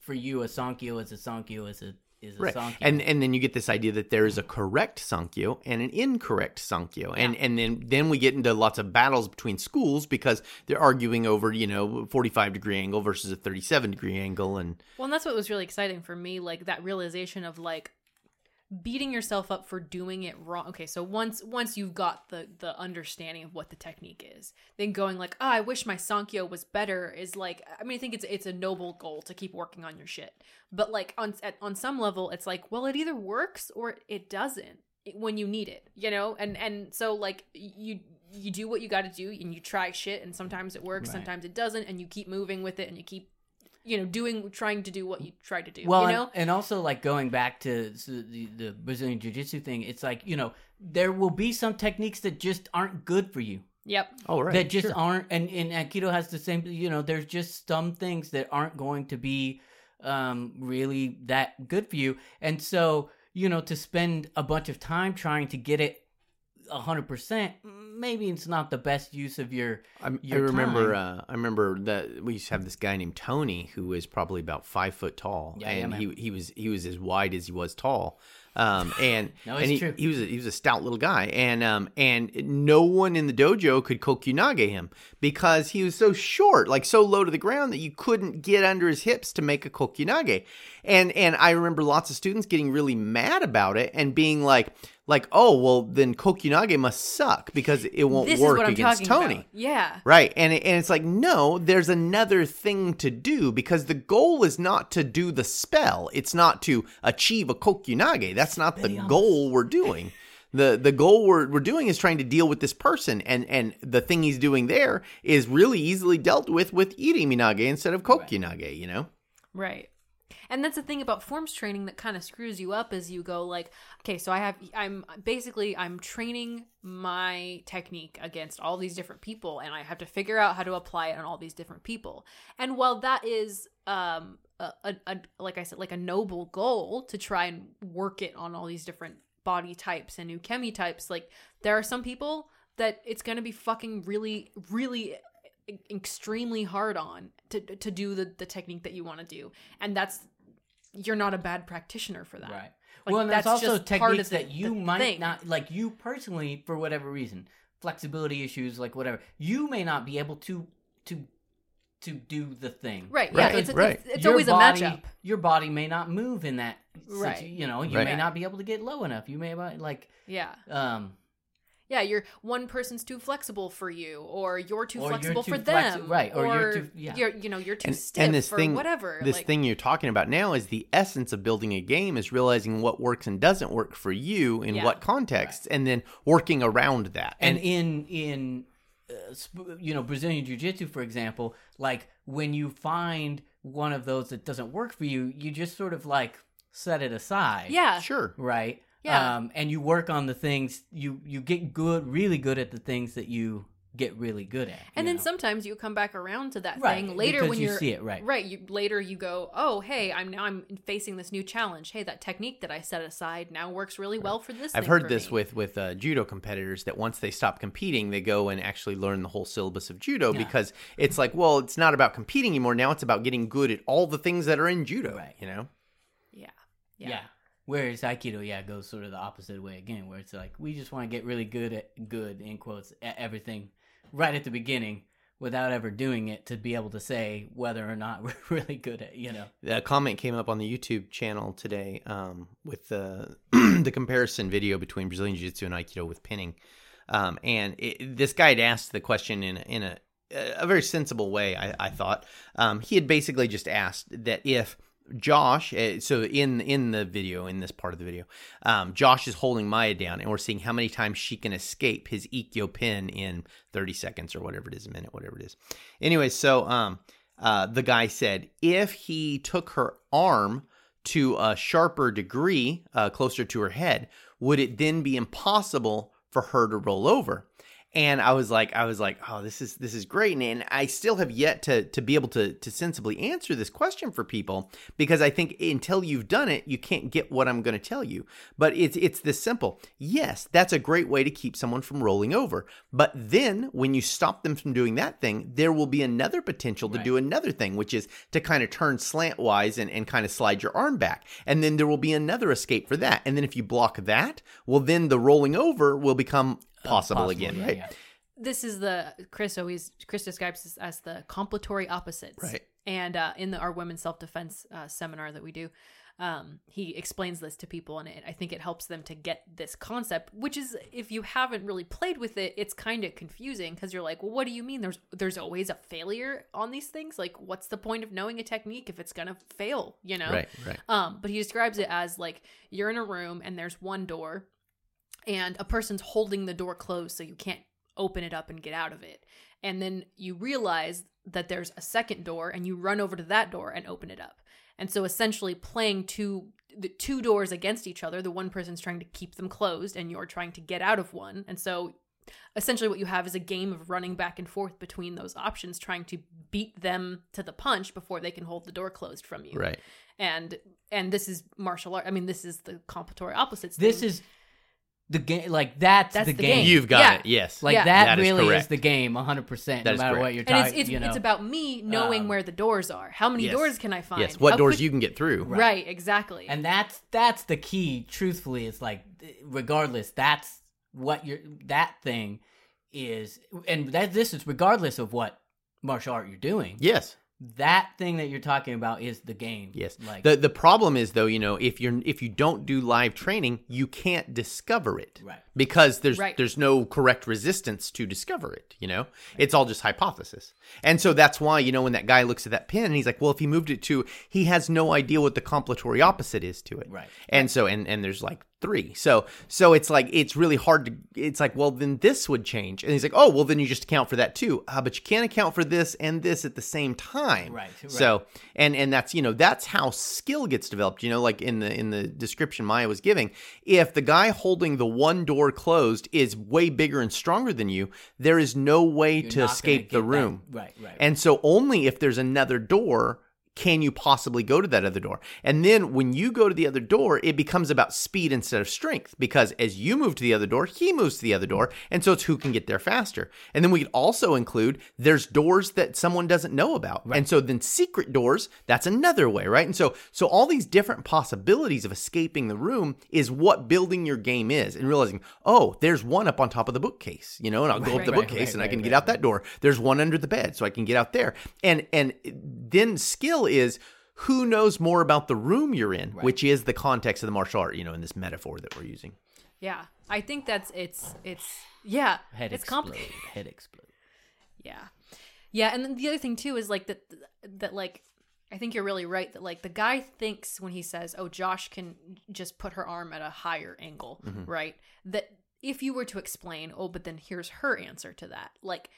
for you, a Sankyo is a Sankyo is a is a Right. Sankyo. And and then you get this idea that there is a correct Sankyo and an incorrect Sankyo. And and then then we get into lots of battles between schools because they're arguing over, you know, 45 degree angle versus a 37 degree angle and Well, and that's what was really exciting for me, like that realization of like beating yourself up for doing it wrong. Okay, so once once you've got the the understanding of what the technique is, then going like, "Oh, I wish my Sankyo was better" is like I mean, I think it's it's a noble goal to keep working on your shit. But like on at, on some level, it's like, well, it either works or it doesn't when you need it, you know? And and so like you you do what you got to do and you try shit and sometimes it works, Right. sometimes it doesn't and you keep moving with it and you keep you know doing trying to do what you tried to do well, you and- know and, also like going back to s- the, the Brazilian Jiu Jitsu thing, it's like you know there will be some techniques that just aren't good for you. yep Oh right. that just sure. aren't and, and aikido has the same you know there's just some things that aren't going to be um really that good for you and so you know to spend a bunch of time trying to get it 100% maybe it's not the best use of your I, I remember. Uh, I remember that we used to have this guy named Tony who was probably about five foot tall, Yeah, yeah, and man. he he was he was as wide as he was tall. Um, and No, and he, he was a, he was a stout little guy, and um, and no one in the dojo could kokyunage him because he was so short, like so low to the ground that you couldn't get under his hips to make a kokyunage. And and I remember lots of students getting really mad about it and being like like oh well then kokyunage must suck because it won't this work is what i'm against Tony. about yeah Right. And it, and it's like no, there's another thing to do because the goal is not to do the spell. It's not to achieve a kokyunage. That's not the goal we're doing. The the goal we're we're doing is trying to deal with this person and and the thing he's doing there is really easily dealt with with iriminage instead of kokyunage, you know? Right. And that's the thing about forms training that kind of screws you up as you go like, okay, so I have I'm basically I'm training my technique against all these different people and I have to figure out how to apply it on all these different people. And while that is um a, a, a like I said like a noble goal to try and work it on all these different body types and chemi types, like there are some people that it's going to be fucking really really extremely hard on to to do the the technique that you want to do and that's you're not a bad practitioner for that right Like, well and that's also just part techniques of the- that you might thing. not like you personally for whatever reason flexibility issues like whatever you may not be able to to to do the thing right yeah Right, it's it's, right. it's, Your always body- a matchup Your body may not move in that. situ- Right. You know, you Right. may not be able to get low enough. You may like yeah um yeah you're one person's too flexible for you or you're too Or you're flexible too for flexi- them right, or you're too- yeah. you're you know you're too And, stiff and this or thing, whatever this like, thing you're talking about now is the essence of building a game is realizing what works and doesn't work for you in Yeah. what contexts, and then working around that. and in in uh, you know Brazilian jiu-jitsu for example, like when you find one of those that doesn't work for you, you just sort of like set it aside. yeah sure, Right? Yeah. Um and you work on the things you you get good really good at the things that you get really good at. and then know? sometimes you come back around to that Right, thing later because when you are see it, right. right you later you go oh hey i'm now i'm facing this new challenge hey that technique that i set aside now works really well for this I've thing heard for this me. with with uh, judo competitors that once they stop competing, they go and actually learn the whole syllabus of judo because it's like, well, it's not about competing anymore. Now it's about getting good at all the things that are in judo. Right. You know, yeah Yeah. yeah, Whereas Aikido, yeah, goes sort of the opposite way again, where it's like we just want to get really good at good in quotes at everything right at the beginning without ever doing it to be able to say whether or not we're really good at you know. a comment came up on the YouTube channel today um, with the the comparison video between Brazilian Jiu Jitsu and Aikido with pinning, um, and it, this guy had asked the question in a, in a a very sensible way. I, I thought um, he had basically just asked that if Josh, uh, so in in the video, in this part of the video, um, Josh is holding Maya down, and we're seeing how many times she can escape his Ikkyo pin in 30 seconds or whatever it is, a minute, whatever it is. Anyway, so um, uh, the guy said if he took her arm to a sharper degree, uh, closer to her head, would it then be impossible for her to roll over? And I was like, I was like, oh, this is this is great, and, and I still have yet to to be able to to sensibly answer this question for people because I think until you've done it, you can't get what I'm going to tell you. But it's it's this simple. Yes, that's a great way to keep someone from rolling over. But then when you stop them from doing that thing, there will be another potential to Right. do another thing, which is to kind of turn slantwise and and kind of slide your arm back, and then there will be another escape for that. And then if you block that, well, then the rolling over will become possible, Possible, again, yeah, right? yeah. this is the Chris always Chris describes this as the complementary opposites. Right. And uh, in the, our women's self defense uh, seminar that we do, um, he explains this to people, and it, I think it helps them to get this concept. Which is, if you haven't really played with it, it's kind of confusing because you're like, well, what do you mean? There's there's always a failure on these things. Like, what's the point of knowing a technique if it's gonna fail? You know. Right, right. Um, but he describes it as like you're in a room and there's one door, and a person's holding the door closed so you can't open it up and get out of it. And then you realize that there's a second door, and you run over to that door and open it up. And so essentially, playing two the two doors against each other, the one person's trying to keep them closed, and you're trying to get out of one. And so essentially what you have is a game of running back and forth between those options trying to beat them to the punch before they can hold the door closed from you Right. and and this is martial art. I mean, this is the complementary opposites. This thing. is the game. Like that's, That's the, the game. game. You've got Yeah. it. Yes. Like Yeah. that, That is really is correct. the game, 100. percent No That is matter what you're and it's talking. it's, you know, it's about me knowing Um, where the doors are. How many Yes. doors can I find? yes. What How doors quick- you can get through. Right. exactly. and that's that's the key. Truthfully, it's like regardless, that's what you're. That thing is, and that this is regardless of what martial art you're doing. Yes. That thing that you're talking about is the game. Yes. like the the problem is though, you know, if you're if you don't do live training, you can't discover it. Right. Because there's Right. there's no correct resistance to discover it, you know? It's all just hypothesis. And so that's why, you know, when that guy looks at that pin and he's like, well, if he moved it to he has no idea what the complementary opposite is to it. Right. And so and and there's like three. So so it's like it's really hard to it's like, well then this would change. And he's like, Oh, well then you just account for that too. Uh, but you can't account for this and this at the same time. Right, right. So and and that's you know that's how skill gets developed you know like in the in the description maya was giving if the guy holding the one door closed is way bigger and stronger than you there is no way you're to escape the get that- room Right, right. and so only if there's another door can you possibly go to that other door? And then when you go to the other door, it becomes about speed instead of strength because as you move to the other door, he moves to the other door. And so it's who can get there faster. And then we could also include there's doors that someone doesn't know about. And so then secret doors, that's another way, right? And so so all these different possibilities of escaping the room is what building your game is and realizing, oh, there's one up on top of the bookcase, you know, and I'll go up the right, bookcase right, and I right, can get out that door. There's one under the bed, so I can get out there. And and then skill is who knows more about the room you're in, which is the context of the martial art, you know, in this metaphor that we're using. yeah, I think that's it's it's yeah, head it's explode. complicated. Head explode. Yeah. Yeah, and then the other thing too is like that that like I think you're really right that like the guy thinks when he says, "Oh, Josh can just put her arm at a higher angle," Mm-hmm. right? That if you were to explain, "Oh, but then here's her answer to that." Like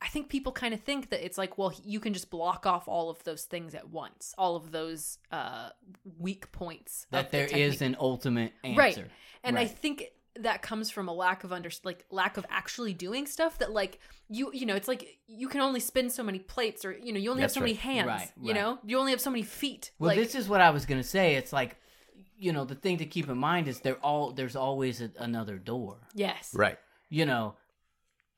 I think people kind of think that it's like, well, you can just block off all of those things at once, all of those uh weak points That of the there is technique. an ultimate answer. right and i think that comes from a lack of under like lack of actually doing stuff that like you you know it's like you can only spin so many plates or you know you only That's have so many hands Right, you know you only have so many feet Well, like this is what I was gonna say. It's like, you know, the thing to keep in mind is there all there's always a, another door. yes Right. You know,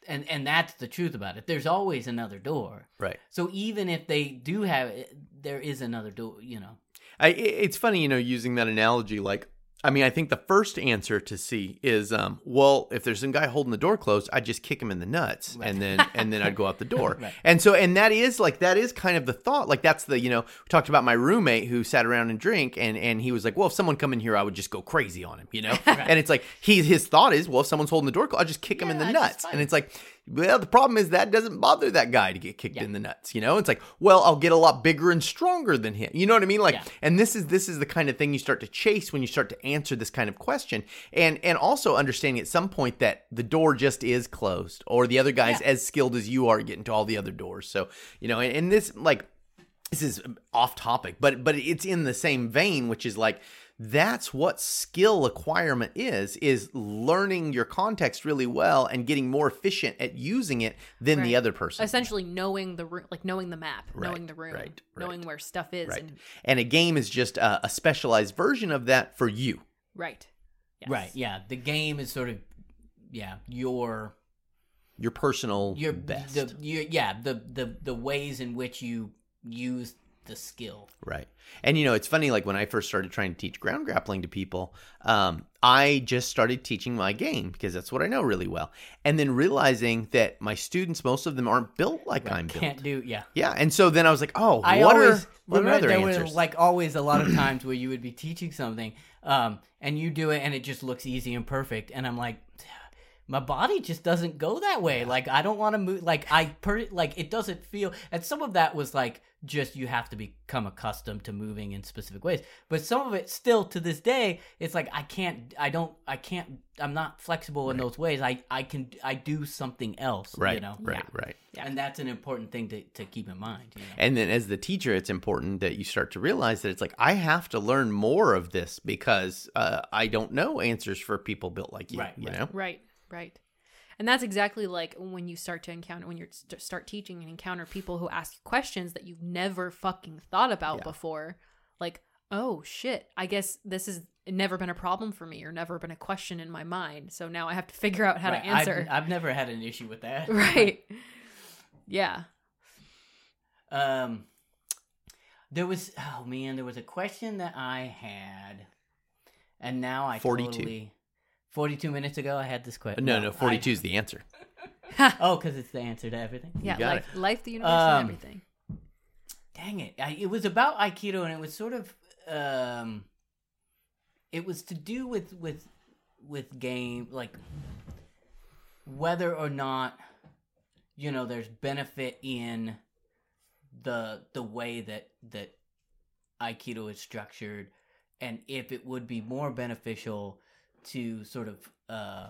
and and that's the truth about it. There's always another door. Right. So even if they do have it, there is another door. You know. I, it's funny, you know, using that analogy. Like, I mean, I think the first answer to see is, um, well, if there's some guy holding the door closed, I'd just kick him in the nuts, and then and then I'd go out the door. Right. And so, and that is like that is kind of the thought. Like that's the you know we talked about my roommate who sat around and drink, and and he was like, well, if someone come in here, I would just go crazy on him, you know. And it's like he his thought is, well, if someone's holding the door closed, I'll just kick him in the I nuts. And it's like. Well, the problem is that doesn't bother that guy to get kicked Yeah. in the nuts, you know? It's like, well, I'll get a lot bigger and stronger than him. You know what I mean? Like, Yeah. and this is this is the kind of thing you start to chase when you start to answer this kind of question and and also understanding at some point that the door just is closed or the other guy's Yeah. as skilled as you are getting to all the other doors so you know and, and this like this is off topic but but it's in the same vein which is like that's what skill acquirement is is learning your context really well and getting more efficient at using it than the other person Essentially, knowing the room, like knowing the map, Right, knowing the room, right, knowing right. where stuff is, right and and a game is just a, a specialized version of that for you right, Yes. Right. Yeah. The game is sort of yeah your your personal your best The, your, yeah the the the ways in which you use the skill. Right. And you know, it's funny, like when I first started trying to teach ground grappling to people, um, I just started teaching my game because that's what I know really well. And then realizing that my students, most of them aren't built like I'm built. Can't do yeah. Yeah. And so then I was like, oh, I what always are what remember other there answers? were like always a lot of times where you would be teaching something, um, and you do it and it just looks easy and perfect, and I'm like, my body just doesn't go that way. Like I don't want to move. Like I per like it doesn't feel. And some of that was like just you have to become accustomed to moving in specific ways. But some of it still to this day, it's like I can't. I don't. I can't. I'm not flexible in those ways. I I can. I do something else. right. You know. Right. Yeah. Right. Yeah. And that's an important thing to, to keep in mind. You know? And then as the teacher, it's important that you start to realize that it's like, I have to learn more of this because uh, I don't know answers for people built like you, Right, you right. know? Right, right. And that's exactly like when you start to encounter when you st- start teaching and encounter people who ask you questions that you've never fucking thought about Yeah. before. Like, oh shit, I guess this has never been a problem for me or never been a question in my mind. So now I have to figure out how Right, to answer. I've, I've never had an issue with that. right. Yeah. Um, there was oh man, there was a question that I had, and now I 42. totally. Forty-two minutes ago, I had this question. No, no, 42 is the answer. oh, because it's the answer to everything. Yeah, got life, life, the universe, Um, and everything. Dang it! I, it was about Aikido, and it was sort of um, it was to do with with with game like whether or not you know there's benefit in the the way that that aikido is structured and if it would be more beneficial to sort of uh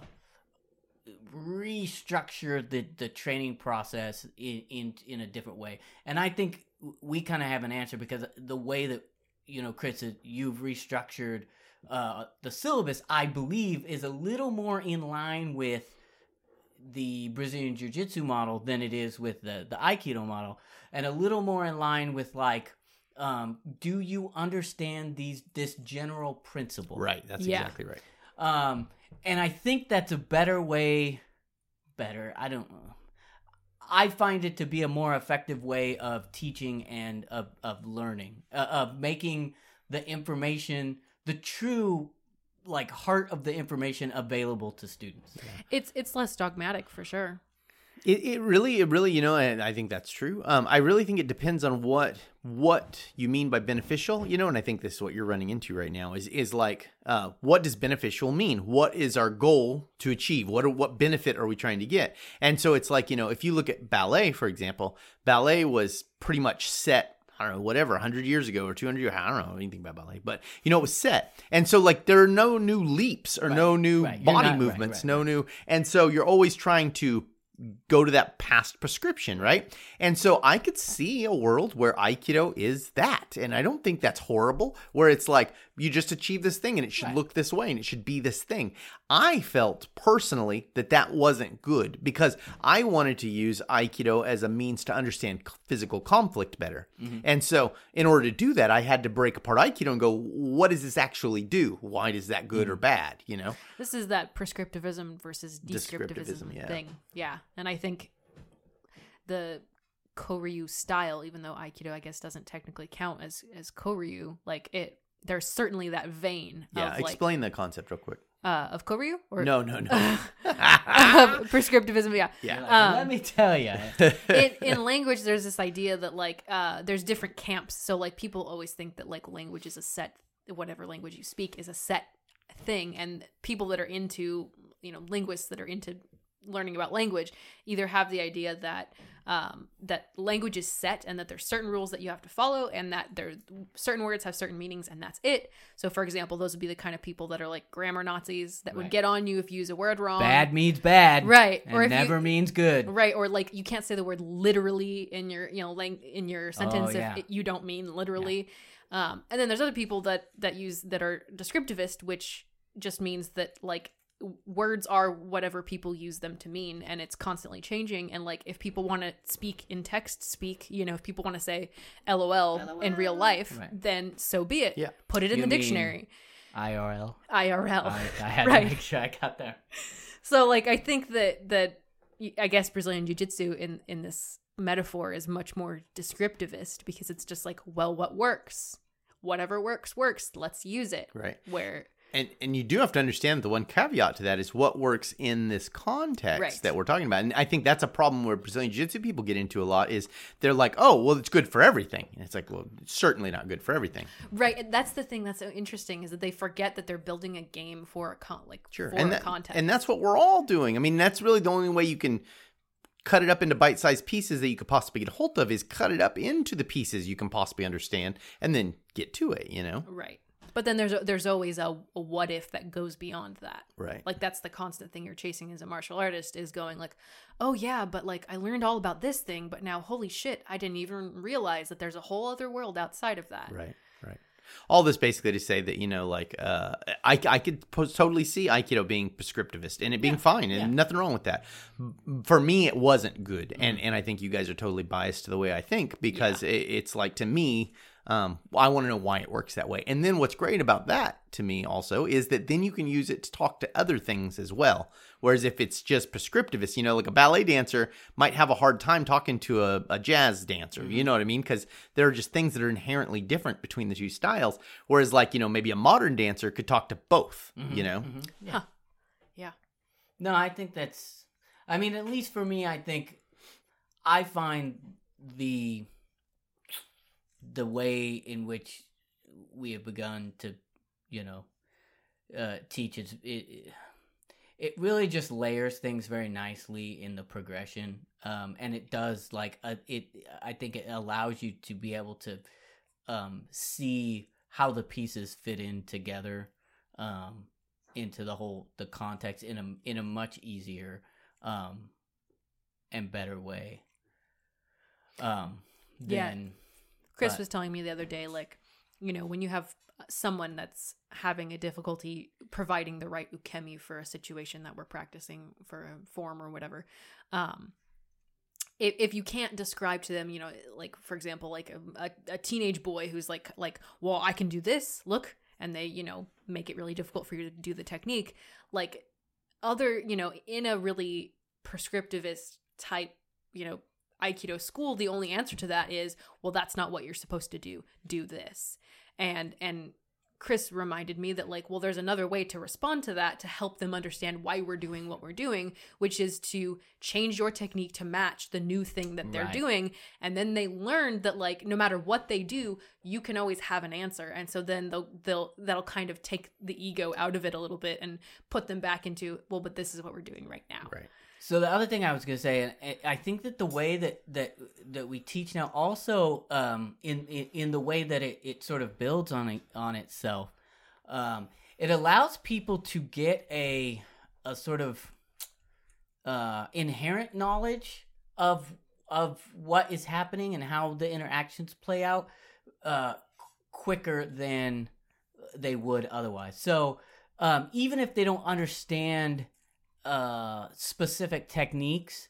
restructure the the training process in in in a different way and i think we kind of have an answer because the way that you know chris you've restructured uh the syllabus i believe is a little more in line with the Brazilian Jiu Jitsu model than it is with the, the Aikido model, and a little more in line with like, um, do you understand these this general principle? Right. That's Yeah. exactly right. Um, and I think that's a better way. Better, I don't know. I find it to be a more effective way of teaching and of of learning, uh, of making the information, the true like heart of the information available to students. It's it's less dogmatic for sure. It, it really, it really, you know, and I think that's true. Um, I really think it depends on what what you mean by beneficial, you know, and I think this is what you're running into right now is is like, uh, what does beneficial mean? What is our goal to achieve? What are, what benefit are we trying to get? And so it's like, you know, if you look at ballet, for example, ballet was pretty much set I don't know, whatever, 100 years ago or 200 years, I don't know anything about ballet, but you know, it was set. And so, like, there are no new leaps or no new right. Body not- right, movements, right, no new. And so, you're always trying to go to that past prescription, right? And so, I could see a world where Aikido is that. And I don't think that's horrible, where it's like you just achieve this thing and it should Right. look this way and it should be this thing. I felt personally that that wasn't good because I wanted to use Aikido as a means to understand physical conflict better. Mm-hmm. And so, in order to do that, I had to break apart Aikido and go, what does this actually do? Why is that good or mm-hmm. bad? You know? This is that prescriptivism versus descriptivism, Descriptivism, yeah. thing. Yeah. And I think the Koryu style, even though Aikido I guess doesn't technically count as as Koryu, like it there's certainly that vein Yeah. of like explain the concept real quick. uh of Koryu or No, no, no. of prescriptivism, yeah. yeah. Like, Um, Let me tell you. in, in language there's this idea that like uh there's different camps so like people always think that like language is a set whatever language you speak is a set thing and people that are into you know linguists that are into learning about language either have the idea that um, that language is set and that there's certain rules that you have to follow and that there certain words have certain meanings and that's it. So for example, those would be the kind of people that are like grammar Nazis that would get on you if you use a word wrong. Bad means bad, Right. Or if you- never means good. Right, or like you can't say the word literally in your you know lang- in your sentence Oh, yeah. if it, you don't mean literally. Um, and then there's other people that that use that are descriptivist, which just means that like words are whatever people use them to mean, and it's constantly changing. And like if people want to speak in text speak, you know, if people want to say LOL, in real life, Right. then so be it. Yeah. Put it in You the dictionary. IRL. IRL. I, I had Right. to make sure I got there. So like I think that that I guess Brazilian jiu-jitsu in in this metaphor is much more descriptivist because it's just like well what works whatever works works let's use it Right. where And and you do have to understand the one caveat to that is what works in this context Right. that we're talking about. And I think that's a problem where Brazilian Jiu-Jitsu people get into a lot is they're like, "Oh, well, it's good for everything." And it's like, "Well, it's certainly not good for everything." right and that's the thing that's so interesting is that they forget that they're building a game for a con like Sure. for And a that, context and that's what we're all doing. I mean, that's really the only way you can cut it up into bite-sized pieces that you could possibly get a hold of is cut it up into the pieces you can possibly understand and then get to it, you know? right but then there's a, there's always a, a what if that goes beyond that Right. like that's the constant thing you're chasing as a martial artist is going like oh yeah but like i learned all about this thing but now holy shit i didn't even realize that there's a whole other world outside of that Right, right. All this basically to say that you know, like, uh, I I could po- totally see Aikido being prescriptivist and it being fine and nothing wrong with that. For me, it wasn't good, and and I think you guys are totally biased to the way I think because it, it's like to me. Um, I want to know why it works that way. And then what's great about that to me also is that then you can use it to talk to other things as well. Whereas if it's just prescriptivist, you know, like a ballet dancer might have a hard time talking to a, a jazz dancer. You mm-hmm. know what I mean? Because there are just things that are inherently different between the two styles. Whereas, like, you know, maybe a modern dancer could talk to both, mm-hmm, you know? Mm-hmm. Huh. yeah No, I think that's. I mean, at least for me, I think I find the the way in which we have begun to, you know, uh, teach it, it. It really just layers things very nicely in the progression, um, and it does like uh it. I think it allows you to be able to um, see how the pieces fit in together. Um, into the whole the context in a in a much easier um and better way um Yeah. than Chris But- was telling me the other day, like, you know, when you have someone that's having a difficulty providing the right ukemi for a situation that we're practicing for a form or whatever, um, if, if you can't describe to them, you know, like for example, like a, a, a teenage boy who's like, like, well, I can do this, look, and they, you know, make it really difficult for you to do the technique, like other, you know, in a really prescriptivist type, you know, Aikido school, the only answer to that is, well, that's not what you're supposed to do. Do this. And and Chris reminded me that like, well, there's another way to respond to that to help them understand why we're doing what we're doing, which is to change your technique to match the new thing that they're Right. doing. And then they learned that like no matter what they do, you can always have an answer. And so then they'll they'll that'll kind of take the ego out of it a little bit and put them back into, well, but this is what we're doing right now. Right. So the other thing I was going to say, and I- think that the way that that that we teach now, also um, in, in in the way that it, it sort of builds on it, on itself, um, it allows people to get a a sort of uh, inherent knowledge of of what is happening and how the interactions play out uh, quicker than they would otherwise. So um, even if they don't understand uh specific techniques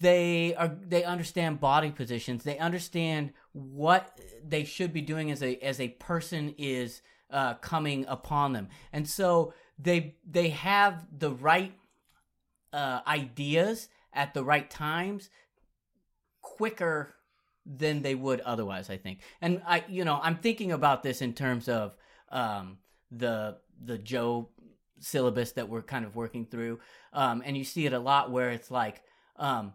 they are they understand body positions. They understand what they should be doing as a as a person is uh coming upon them. And so they they have the right uh ideas at the right times quicker than they would otherwise i think. And i you know i'm thinking about this in terms of um the the joe syllabus that we're kind of working through um and you see it a lot where it's like um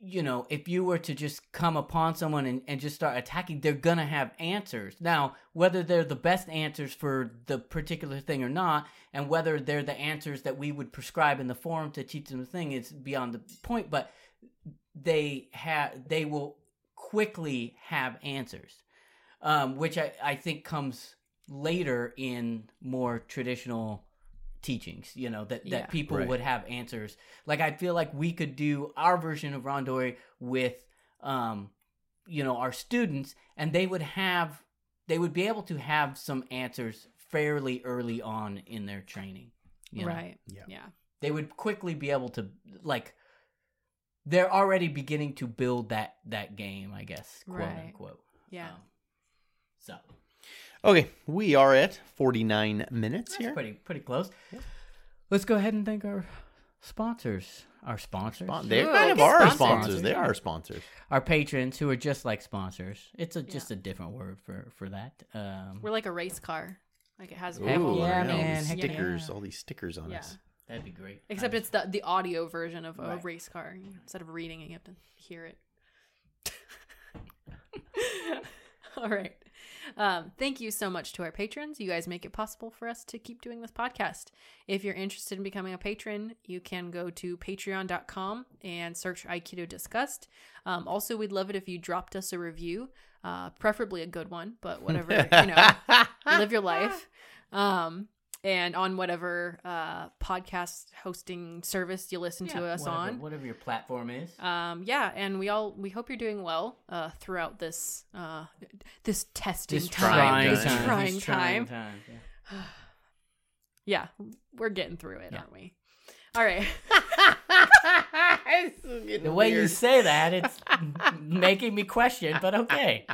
you know, if you were to just come upon someone and, and just start attacking, they're gonna have answers. Now, whether they're the best answers for the particular thing or not, and whether they're the answers that we would prescribe in the forum to teach them the thing is beyond the point. But they have they will quickly have answers, um, which I, I think comes later in more traditional teachings you know that, Yeah. that people Right. would have answers like i feel like we could do our version of randori with um you know our students and they would have they would be able to have some answers fairly early on in their training you know? Right. Yeah. Yeah. they would quickly be able to like they're already beginning to build that that game i guess quote Right. unquote Yeah. Um, so Okay, we are at 49 minutes that's here. pretty pretty close let's go ahead and thank our sponsors our sponsors Spon- They Ooh, kind of are sponsors. sponsors. They are sponsors. our patrons who are just like sponsors it's a, just a different word for for that um We're like a race car. Like it has Heck all yeah, our all man, these heck Yeah. stickers, all these stickers on it. Yeah. us. that'd be great Except Nice. it's the the audio version of a Right. race car. Instead of reading it, you have to hear it. All right. Um, thank you so much to our patrons. You guys make it possible for us to keep doing this podcast. If you're interested in becoming a patron, you can go to patreon.com and search Aikido Discussed. Um, also, we'd love it if you dropped us a review, uh, preferably a good one, but whatever, you know, live your life. Um, and on whatever uh, podcast hosting service you listen to us whatever, on. whatever your platform is Um, yeah, and we all we hope you're doing well uh, throughout this uh, this testing this time, trying this time. trying This time. time, yeah. Yeah, we're getting through it, Yeah. aren't we? All right. The way you say that, it's making me question, but okay.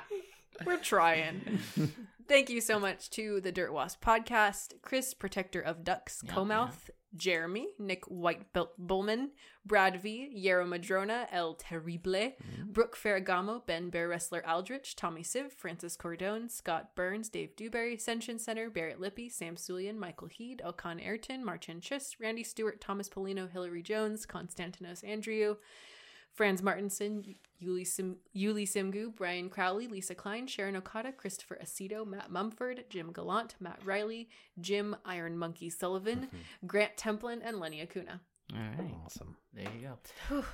We're trying. Thank you so much to the Dirt Wasp podcast, Chris, protector of ducks, Yeah, Comouth, Jeremy, Nick White Bullman, Brad V, Yero Madrona, El Terrible, mm-hmm. Brooke Ferragamo, Ben Bear Wrestler Aldrich, Tommy Siv, Francis Cordone, Scott Burns, Dave Dewberry, Senshin Center, Barrett Lippy, Sam Sulian, Michael Heed, Okan Ayrton, Marcin Chis, Randy Stewart, Thomas Polino, Hillary Jones, Konstantinos Andrew, Franz Martinson, Yuli, Sim- Yuli Simgu, Brian Crowley, Lisa Klein, Sharon Okada, Christopher Aceto, Matt Mumford, Jim Gallant, Matt Riley, Jim Iron Monkey Sullivan, Grant Templin, and Lenny Acuna. All right, Awesome. there you go. Whew.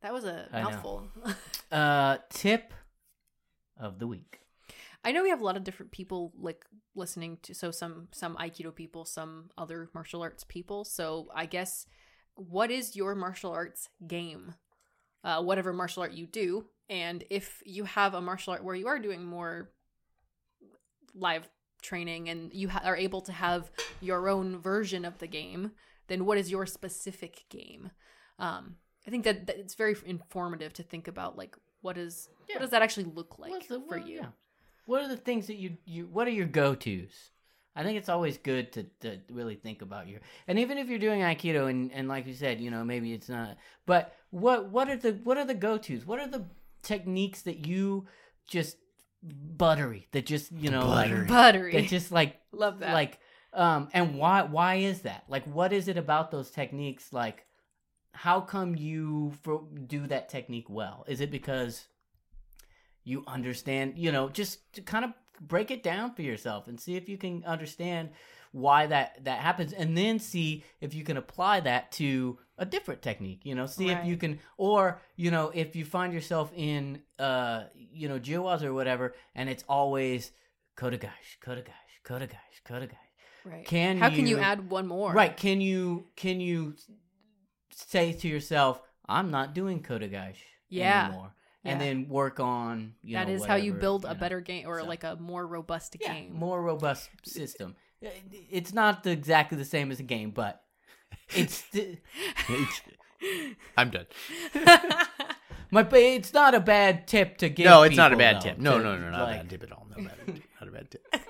That was a I know. mouthful. Uh, tip of the week. I know we have a lot of different people like listening to so some some Aikido people, some other martial arts people. So I guess what is your martial arts game? Uh, whatever martial art you do, and if you have a martial art where you are doing more live training and you ha- are able to have your own version of the game, then what is your specific game? Um, I think that, that it's very informative to think about like what is Yeah. what does that actually look like the- for what- you? yeah. What are the things that you you? What are your go tos? I think it's always good to, to really think about your and even if you're doing aikido and, and like you said, you know maybe it's not. But what what are the what are the go tos? What are the techniques that you just buttery that just you know Buttery. like Buttery. that just like Love that. like um and why why is that like what is it about those techniques like how come you for, do that technique well is it because you understand you know just to kind of break it down for yourself and see if you can understand why that that happens and then see if you can apply that to a different technique you know see if you can or you know if you find yourself in uh you know jiwas or whatever and it's always kodagash kodagash kodagash kodagash right. can How can you you- add one more? right can you can you say to yourself i'm not doing kodagash Yeah. anymore and then work on you That know, is how you whatever, build a know. better game or So- like a more robust yeah, game. more robust system it's not exactly the same as a game but it's the, I'm done. my but it's not a bad tip to give No, it's not a bad though, tip. No, to, no, no, not a bad tip at all. No bad. Not a bad tip.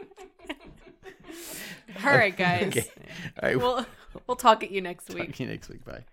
All right, guys. Okay. All right. We'll we'll talk at you next week. Talk week. to you next week. Bye.